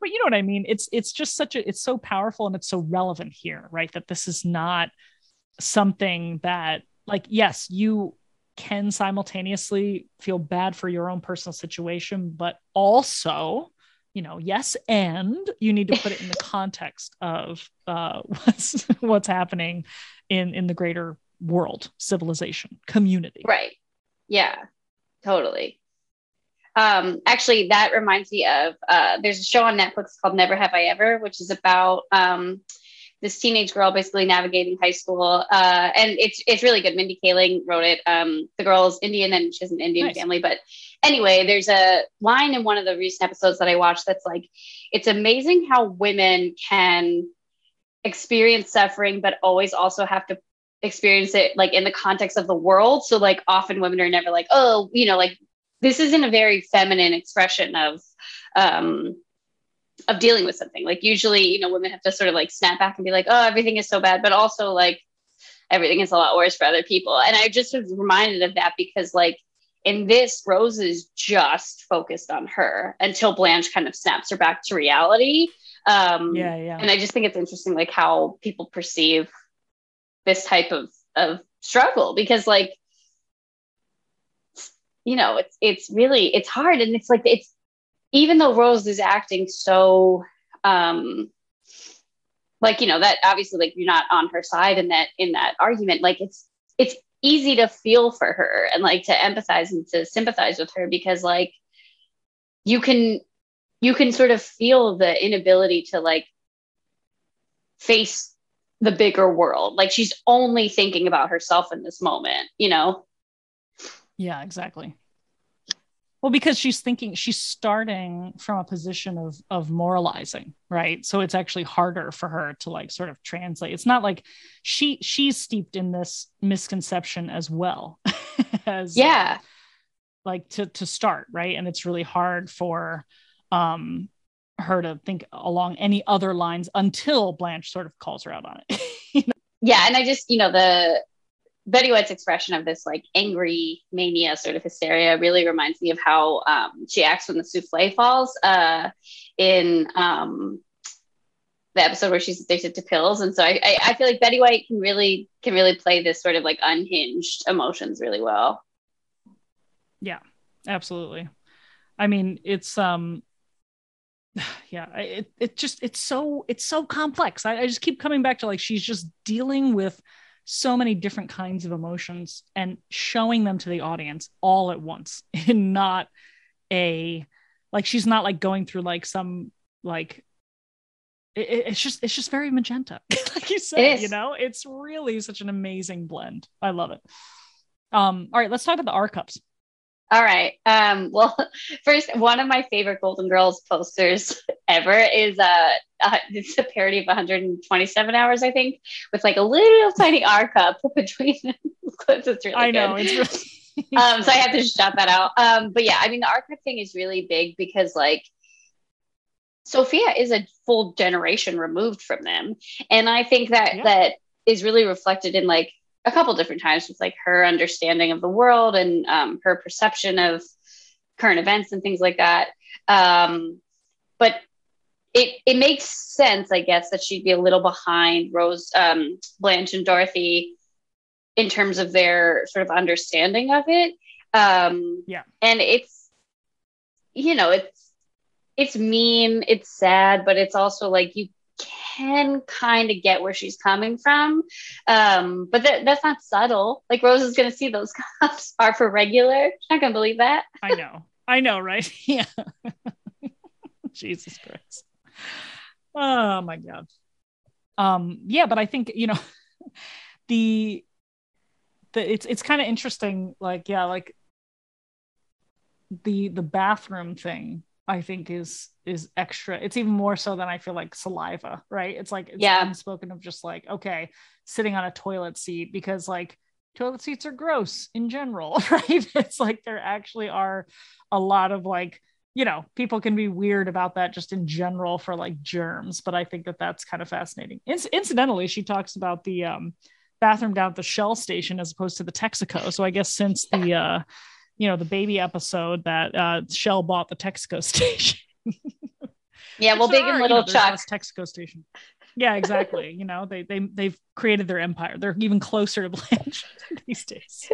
Speaker 2: but you know what i mean? It's it's just such a it's so powerful and it's so relevant here right? That this is not something that like yes you can simultaneously feel bad for your own personal situation but also you know yes and you need to put it in the context of uh what's what's happening in in the greater world civilization community
Speaker 1: Right. Yeah, totally. Um, actually, that reminds me of uh, there's a show on Netflix called Never Have I Ever, which is about um, this teenage girl basically navigating high school, uh, and it's it's really good. Mindy Kaling wrote it. Um, the girl is Indian and she has an Indian
Speaker 2: Nice.
Speaker 1: family, but anyway, there's a line in one of the recent episodes that I watched that's like, it's amazing how women can experience suffering, but always also have to experience it like in the context of the world. So like often women are never like, oh, you know, like this isn't a very feminine expression of um of dealing with something. Like usually, you know, women have to sort of like snap back and be like, oh, everything is so bad, but also like everything is a lot worse for other people. And I just was reminded of that because like in this, Rose is just focused on her until Blanche kind of snaps her back to reality. Um
Speaker 2: yeah yeah
Speaker 1: and I just think it's interesting like how people perceive this type of of struggle because like you know it's it's really it's hard and it's like it's even though Rose is acting so um like you know that obviously like you're not on her side in that in that argument like it's it's easy to feel for her and like to empathize and to sympathize with her because like you can you can sort of feel the inability to like face the bigger world like she's only thinking about herself in this moment you know
Speaker 2: Yeah, exactly. Well, because she's thinking she's starting from a position of of moralizing, right? So it's actually harder for her to like sort of translate. It's not like she she's steeped in this misconception as well as uh,
Speaker 1: yeah
Speaker 2: like to to start, right? And it's really hard for um her to think along any other lines until Blanche sort of calls her out on it.
Speaker 1: yeah and i just you know the betty white's expression of this like angry mania sort of hysteria really reminds me of how um, she acts when the souffle falls uh, in um, the episode where she's addicted to pills. And so I, I, I feel like betty white can really can really play this sort of like unhinged emotions really well.
Speaker 2: Yeah, absolutely. I mean it's um yeah it, it just it's so it's so complex. I, I just keep coming back to like she's just dealing with so many different kinds of emotions and showing them to the audience all at once and not a like she's not like going through like some like it, it- it's just it's just very magenta like you said you know? It's really such an amazing blend. I love it. Um all right let's talk about the r cups
Speaker 1: All right. Um, well, first, one of my favorite Golden Girls posters ever is uh, uh it's a parody of 127 hours, I think, with like a little tiny R cup between clips. It's really
Speaker 2: I
Speaker 1: good.
Speaker 2: know. It's really
Speaker 1: um, so I have to shout that out. Um, but yeah, I mean, the R cup thing is really big because like Sophia is a full generation removed from them, and I think that
Speaker 2: Yeah.
Speaker 1: that is really reflected in like a couple different times with like her understanding of the world and um, her perception of current events and things like that. Um, but it it makes sense, I guess, that she'd be a little behind Rose, um, Blanche, and Dorothy in terms of their sort of understanding of it. Um,
Speaker 2: Yeah.
Speaker 1: and it's you know it's it's mean, it's sad, but it's also like you can kind of get where she's coming from. Um, but that, that's not subtle. Like Rose is going to see those cops are for regular. She's not going to believe that.
Speaker 2: I know. I know, right? Yeah. Jesus Christ. Oh my God. Um, yeah, but I think, you know, the the it's it's kind of interesting, like, yeah, like the the bathroom thing, I think is is extra. It's even more so than I feel like saliva, right? It's like it's
Speaker 1: Yeah.
Speaker 2: unspoken of just like, okay, sitting on a toilet seat because like toilet seats are gross in general, right? It's like there actually are a lot of like, you know, people can be weird about that just in general for like germs, but I think that that's kind of fascinating. Inc- incidentally, she talks about the um, bathroom down at the Shell station as opposed to the Texaco. So I guess since the uh, you know, the baby episode that uh, Shell bought the Texaco station.
Speaker 1: Yeah, well, big
Speaker 2: there
Speaker 1: and
Speaker 2: are, you
Speaker 1: little
Speaker 2: know,
Speaker 1: Chuck.
Speaker 2: Texaco station. Yeah, exactly. you know, they they they've created their empire. They're even closer to Blanche these days.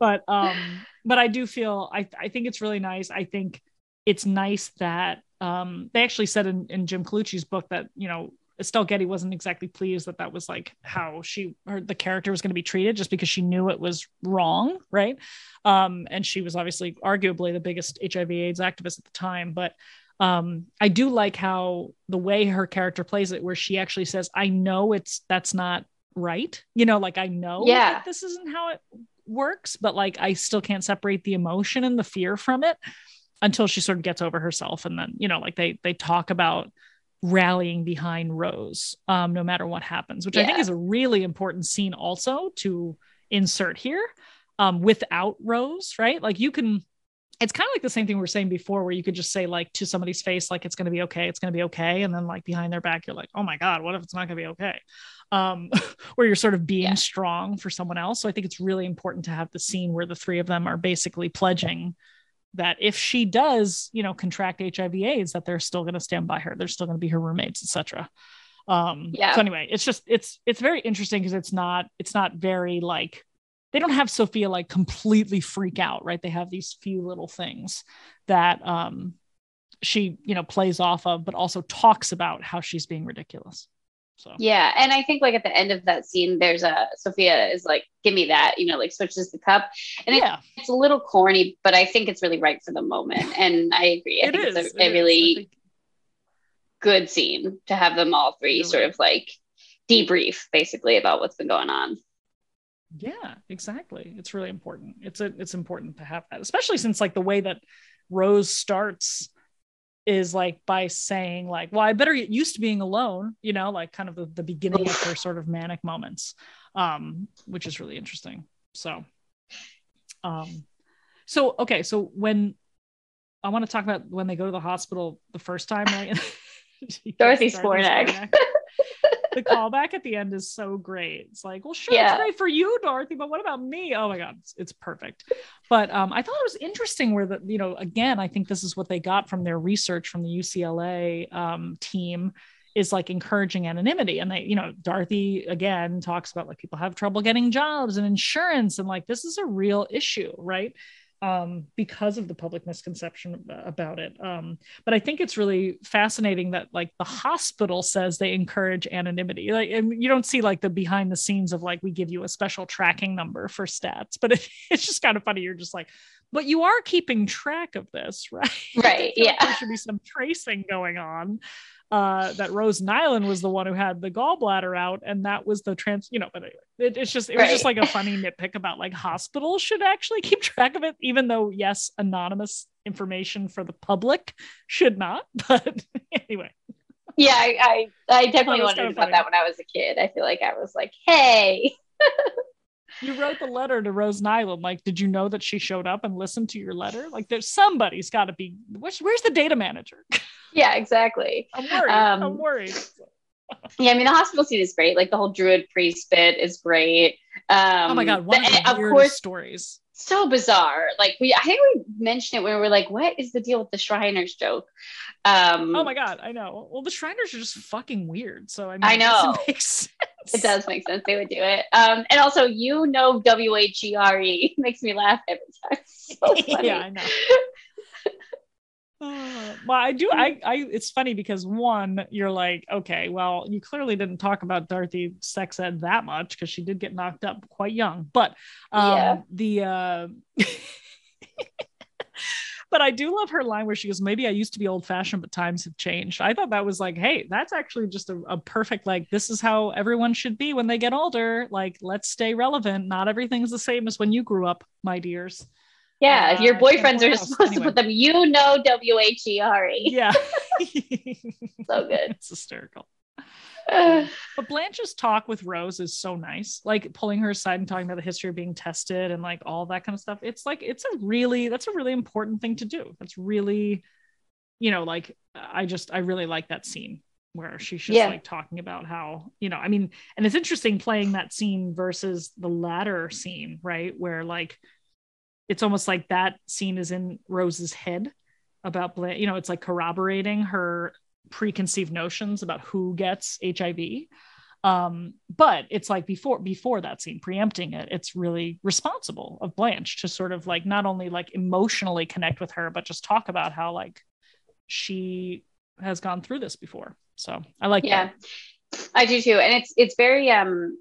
Speaker 2: But um, but I do feel I I think it's really nice. I think it's nice that um they actually said in, in Jim Colucci's book that you know Estelle Getty wasn't exactly pleased that that was like how she or the character was going to be treated just because she knew it was wrong, right? Um, and she was obviously arguably the biggest HIV/AIDS activist at the time, but um i do like how the way her character plays it where she actually says i know it's that's not right you know like i know
Speaker 1: Yeah.
Speaker 2: that this isn't how it works but like i still can't separate the emotion and the fear from it until she sort of gets over herself and then you know like they they talk about rallying behind rose um no matter what happens which i think is a really important scene also to insert here um without rose right? Like you can it's kind of like the same thing we were saying before where you could just say like to somebody's face like it's going to be okay it's going to be okay and then like behind their back you're like oh my god what if it's not going to be okay? Um where you're sort of being
Speaker 1: Yeah.
Speaker 2: strong for someone else. So i think it's really important to have the scene where the three of them are basically pledging that if she does you know contract hiv aids that they're still going to stand by her they're still going to be her roommates etc um
Speaker 1: Yeah.
Speaker 2: so anyway it's just it's it's very interesting because it's not it's not very like they don't have Sophia like completely freak out, right? They have these few little things that um she, you know, plays off of, but also talks about how she's being ridiculous. So
Speaker 1: Yeah, and I think like at the end of that scene, there's a Sophia is like, "Give me that," you know, like switches the cup, and it-
Speaker 2: yeah,
Speaker 1: it's a little corny, but I think it's really right for the moment. And I agree. I
Speaker 2: it
Speaker 1: think
Speaker 2: is.
Speaker 1: it's
Speaker 2: it
Speaker 1: a, a
Speaker 2: is. I
Speaker 1: really
Speaker 2: think-
Speaker 1: good scene to have them all three
Speaker 2: You're
Speaker 1: sort
Speaker 2: right.
Speaker 1: of like debrief basically about what's been going on.
Speaker 2: yeah, exactly. It's really important. It's a, it's important to have that, especially since like the way that Rose starts is like by saying like, well, I better get used to being alone, you know, like kind of the, the beginning of her sort of manic moments, um, which is really interesting. So, um, so okay, so when I want to talk about when they go to the hospital the first time, right?
Speaker 1: Dorothy Zbornak.
Speaker 2: The callback at the end is so great. It's like, well, sure,
Speaker 1: Yeah.
Speaker 2: it's great for you, Dorothy, but what about me? Oh my god, it's, it's perfect. But um, I thought it was interesting where the you know again, I think this is what they got from their research from the UCLA um, team is like encouraging anonymity and they you know dorothy again talks about like people have trouble getting jobs and insurance and like this is a real issue right um, because of the public misconception about it. Um, but I think it's really fascinating that like the hospital says they encourage anonymity. Like, and you don't see like the behind the scenes of like we give you a special tracking number for stats, but it, it's just kind of funny. You're just like, but you are keeping track of this, right?
Speaker 1: Right,
Speaker 2: like
Speaker 1: yeah.
Speaker 2: there should be some tracing going on. Uh, that Rose Nylund was the one who had the gallbladder out, and that was the trans. You know, but anyway, it, it's just it was
Speaker 1: Right.
Speaker 2: just like a funny nitpick about like hospitals should actually keep track of it, even though yes, anonymous information for the public should not. But anyway,
Speaker 1: Yeah, I, I, I definitely wondered
Speaker 2: kinda
Speaker 1: about
Speaker 2: funny.
Speaker 1: that when I was a kid. I feel like I was like, hey.
Speaker 2: you wrote the letter to Rose Nylund. Like, did you know that she showed up and listened to your letter? Like, there's somebody's got to be. Where's, where's the data manager?
Speaker 1: Yeah, exactly.
Speaker 2: I'm worried.
Speaker 1: Um,
Speaker 2: I'm worried.
Speaker 1: Yeah, I mean the hospital scene is great. Like the whole druid priest bit is great. Um
Speaker 2: oh my god, one of
Speaker 1: the-
Speaker 2: the
Speaker 1: of course,
Speaker 2: stories.
Speaker 1: So bizarre. Like we, I think we mentioned it when we were like, "What is the deal with the Shriners joke?" Um,
Speaker 2: Oh my god, I know. Well, the Shriners are just fucking weird. So I mean,
Speaker 1: I know.
Speaker 2: it makes sense.
Speaker 1: It does make sense. They would do it. Um, and also, you know, W H E R E makes me laugh every time. So funny.
Speaker 2: yeah, I know. Uh, well, I do. I, I. It's funny because one, you're like, okay, well, you clearly didn't talk about Dorothy sex ed that much because she did get knocked up quite young. But um,
Speaker 1: Yeah.
Speaker 2: the uh, but I do love her line where she goes, "Maybe I used to be old fashioned, but times have changed." I thought that was like, hey, that's actually just a, a perfect like. This is how everyone should be when they get older. Like, let's stay relevant. Not everything's the same as when you grew up, my dears.
Speaker 1: Yeah, your
Speaker 2: Uh,
Speaker 1: boyfriends are
Speaker 2: else?
Speaker 1: supposed
Speaker 2: Anyway.
Speaker 1: to put them, you know, W H E R E.
Speaker 2: Yeah.
Speaker 1: So good.
Speaker 2: It's hysterical. But Blanche's talk with Rose is so nice, like pulling her aside and talking about the history of being tested and like all that kind of stuff. It's like it's a really that's a really important thing to do. That's really, you know, like I just I really like that scene where she's just
Speaker 1: Yeah.
Speaker 2: like talking about how you know I mean, and it's interesting playing that scene versus the latter scene, right? Where like it's almost like that scene is in Rose's head about Blanche. You know, it's like corroborating her preconceived notions about who gets HIV. Um, but it's like before before that scene, preempting it, it's really responsible of Blanche to sort of like not only like emotionally connect with her, but just talk about how like she has gone through this before. So I like
Speaker 1: yeah
Speaker 2: that.
Speaker 1: i do too and it's it's very um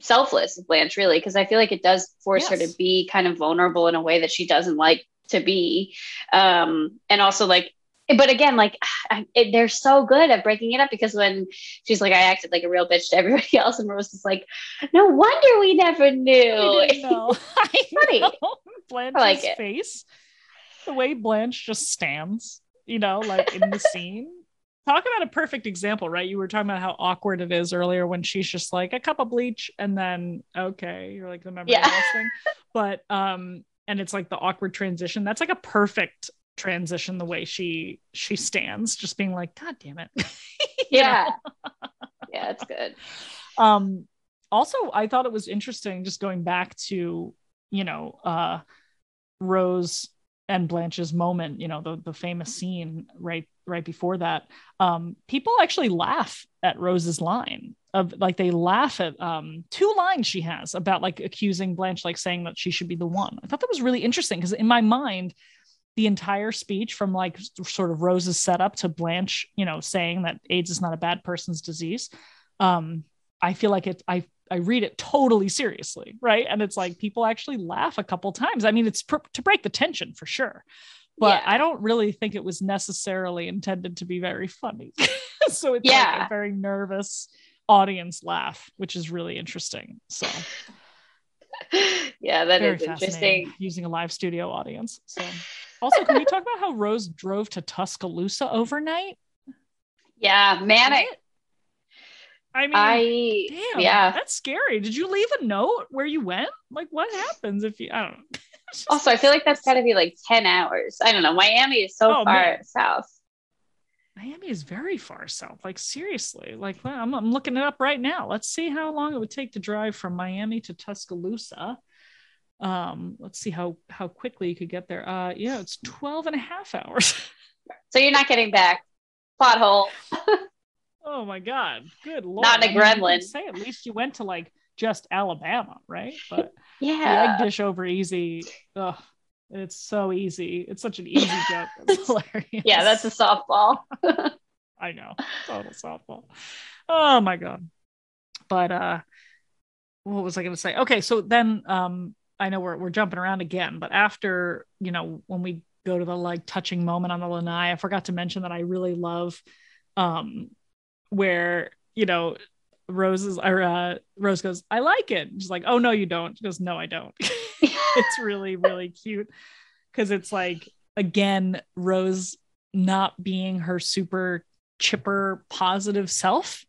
Speaker 1: selfless of blanche really because i feel like it does force her to be kind of vulnerable in a way that she doesn't like to be um and also like but again like I, it, they're so good at breaking it up because when she's like i acted like a real bitch to everybody else and rose is like no wonder we never knew
Speaker 2: I know.
Speaker 1: Funny.
Speaker 2: know. Blanche's
Speaker 1: like
Speaker 2: face, the way Blanche just stands, you know, like in the scene. Talk about a perfect example, right? You were talking about how awkward it is earlier when she's just like a cup of bleach and then okay, you're like the memory
Speaker 1: Yeah.
Speaker 2: loss thing. But um, and it's like the awkward transition. That's like a perfect transition the way she she stands, just being like, God damn it.
Speaker 1: Yeah yeah it's good
Speaker 2: um also i thought it was interesting just going back to you know uh rose and blanche's moment you know the, the famous scene right right before that um people actually laugh at rose's line of like they laugh at um two lines she has about like accusing blanche like saying that she should be the one. I thought that was really interesting because in my mind the entire speech from like sort of rose's setup to blanche you know saying that aids is not a bad person's disease um i feel like it i i read it totally seriously right? And it's like people actually laugh a couple times. I mean it's pr- to break the tension for sure. But
Speaker 1: Yeah.
Speaker 2: i don't really think it was necessarily intended to be very funny. So it's like a very nervous audience laugh which is really interesting. So
Speaker 1: yeah that
Speaker 2: very
Speaker 1: is interesting.
Speaker 2: using a live studio audience. So also can we talk about how rose drove to tuscaloosa overnight?
Speaker 1: Yeah manic
Speaker 2: i mean
Speaker 1: i
Speaker 2: Damn,
Speaker 1: yeah
Speaker 2: that's scary. Did you leave a note where you went? Like, what happens if you? I don't know.
Speaker 1: Also, I feel like that's got to be like 10 hours. I don't know. Miami is so
Speaker 2: Oh,
Speaker 1: far
Speaker 2: man.
Speaker 1: south.
Speaker 2: Miami is very far south. Like, seriously. Like, I'm, I'm looking it up right now. Let's see how long it would take to drive from Miami to Tuscaloosa. Um, let's see how how quickly you could get there. Uh, yeah, it's 12 and a half hours.
Speaker 1: So you're not getting back. Plot hole.
Speaker 2: Oh my god, good lord!
Speaker 1: Not in a
Speaker 2: I mean, you could
Speaker 1: gremlin.
Speaker 2: Say at least you went to like just Alabama, right? But
Speaker 1: Yeah.
Speaker 2: egg dish over easy. Ugh, it's so easy. It's such an easy joke. It's hilarious.
Speaker 1: Yeah, that's a softball.
Speaker 2: I know. Total softball. Oh my god. But uh what was I gonna say? Okay, so then um I know we're we're jumping around again, but after, you know, when we go to the like touching moment on the lanai, I forgot to mention that I really love um, where you know Rose's or uh, Rose goes, I like it. She's like, Oh no, you don't. She goes, No, I don't. it's really really cute because it's like again Rose not being her super chipper positive self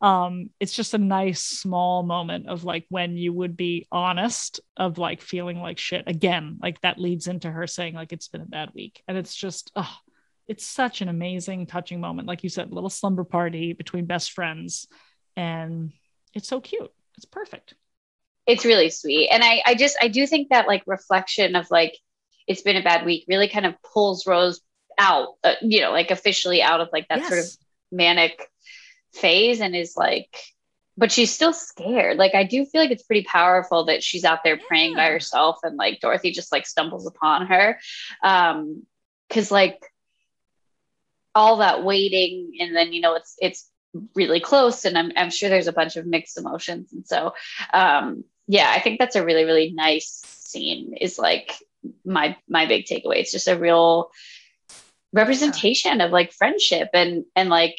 Speaker 2: um it's just a nice small moment of like when you would be honest of like feeling like shit again like that leads into her saying like it's been a bad week and it's just oh it's such an amazing touching moment. Like you said little slumber party between best friends and it's so cute. It's perfect.
Speaker 1: It's really sweet. And i i just i do think that like reflection of like it's been a bad week really kind of pulls rose out uh, you know like officially out of like that yes. sort of manic phase and is like but she's still scared. Like i do feel like it's pretty powerful that she's out there praying by herself and like dorothy just like stumbles upon her. Um because like all that waiting and then you know it's it's really close and I'm, I'm sure there's a bunch of mixed emotions and so um yeah i think that's a really really nice scene is like my my big takeaway it's just a real representation yeah. of like friendship and and like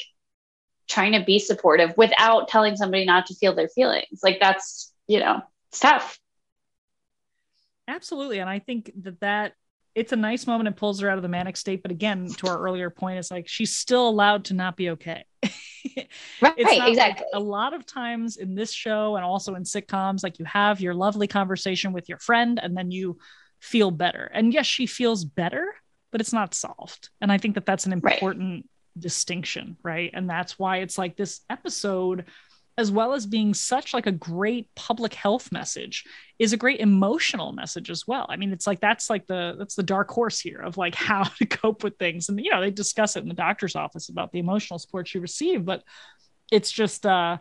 Speaker 1: trying to be supportive without telling somebody not to feel their feelings like that's you know it's tough
Speaker 2: absolutely and i think that that it's a nice moment and pulls her out of the manic state. But again to our earlier point it's like she's still allowed to not be okay.
Speaker 1: Right exactly like
Speaker 2: a lot of times in this show and also in sitcoms like you have your lovely conversation with your friend and then you feel better. And yes she feels better but it's not solved. And i think that that's an important right. distinction right? And that's why it's like this episode as well as being such like a great public health message is a great emotional message as well. I mean it's like that's like the that's the dark horse here of like how to cope with things. And you know they discuss it in the doctor's office about the emotional support she received but it's just uh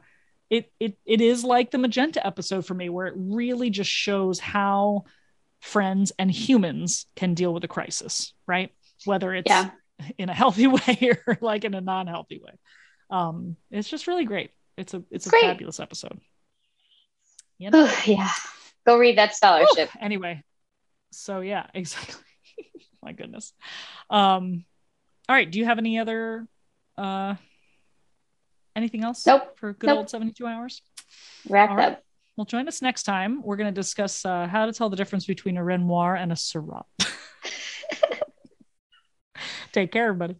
Speaker 2: it it it is like the magenta episode for me where it really just shows how friends and humans can deal with a crisis right? Whether it's yeah. in a healthy way or like in a non-healthy way. Um it's just really great it's a it's a Great. fabulous episode.
Speaker 1: You know? yeah. Go read that scholarship.
Speaker 2: Ooh, anyway. So yeah, exactly. My goodness. Um all right. Do you have any other uh anything else
Speaker 1: nope.
Speaker 2: for good
Speaker 1: nope.
Speaker 2: old 72 hours?
Speaker 1: Wrapped right. up.
Speaker 2: Well, join us next time. We're going to discuss uh, how to tell the difference between a Renoir and a Seurat. Take care, everybody.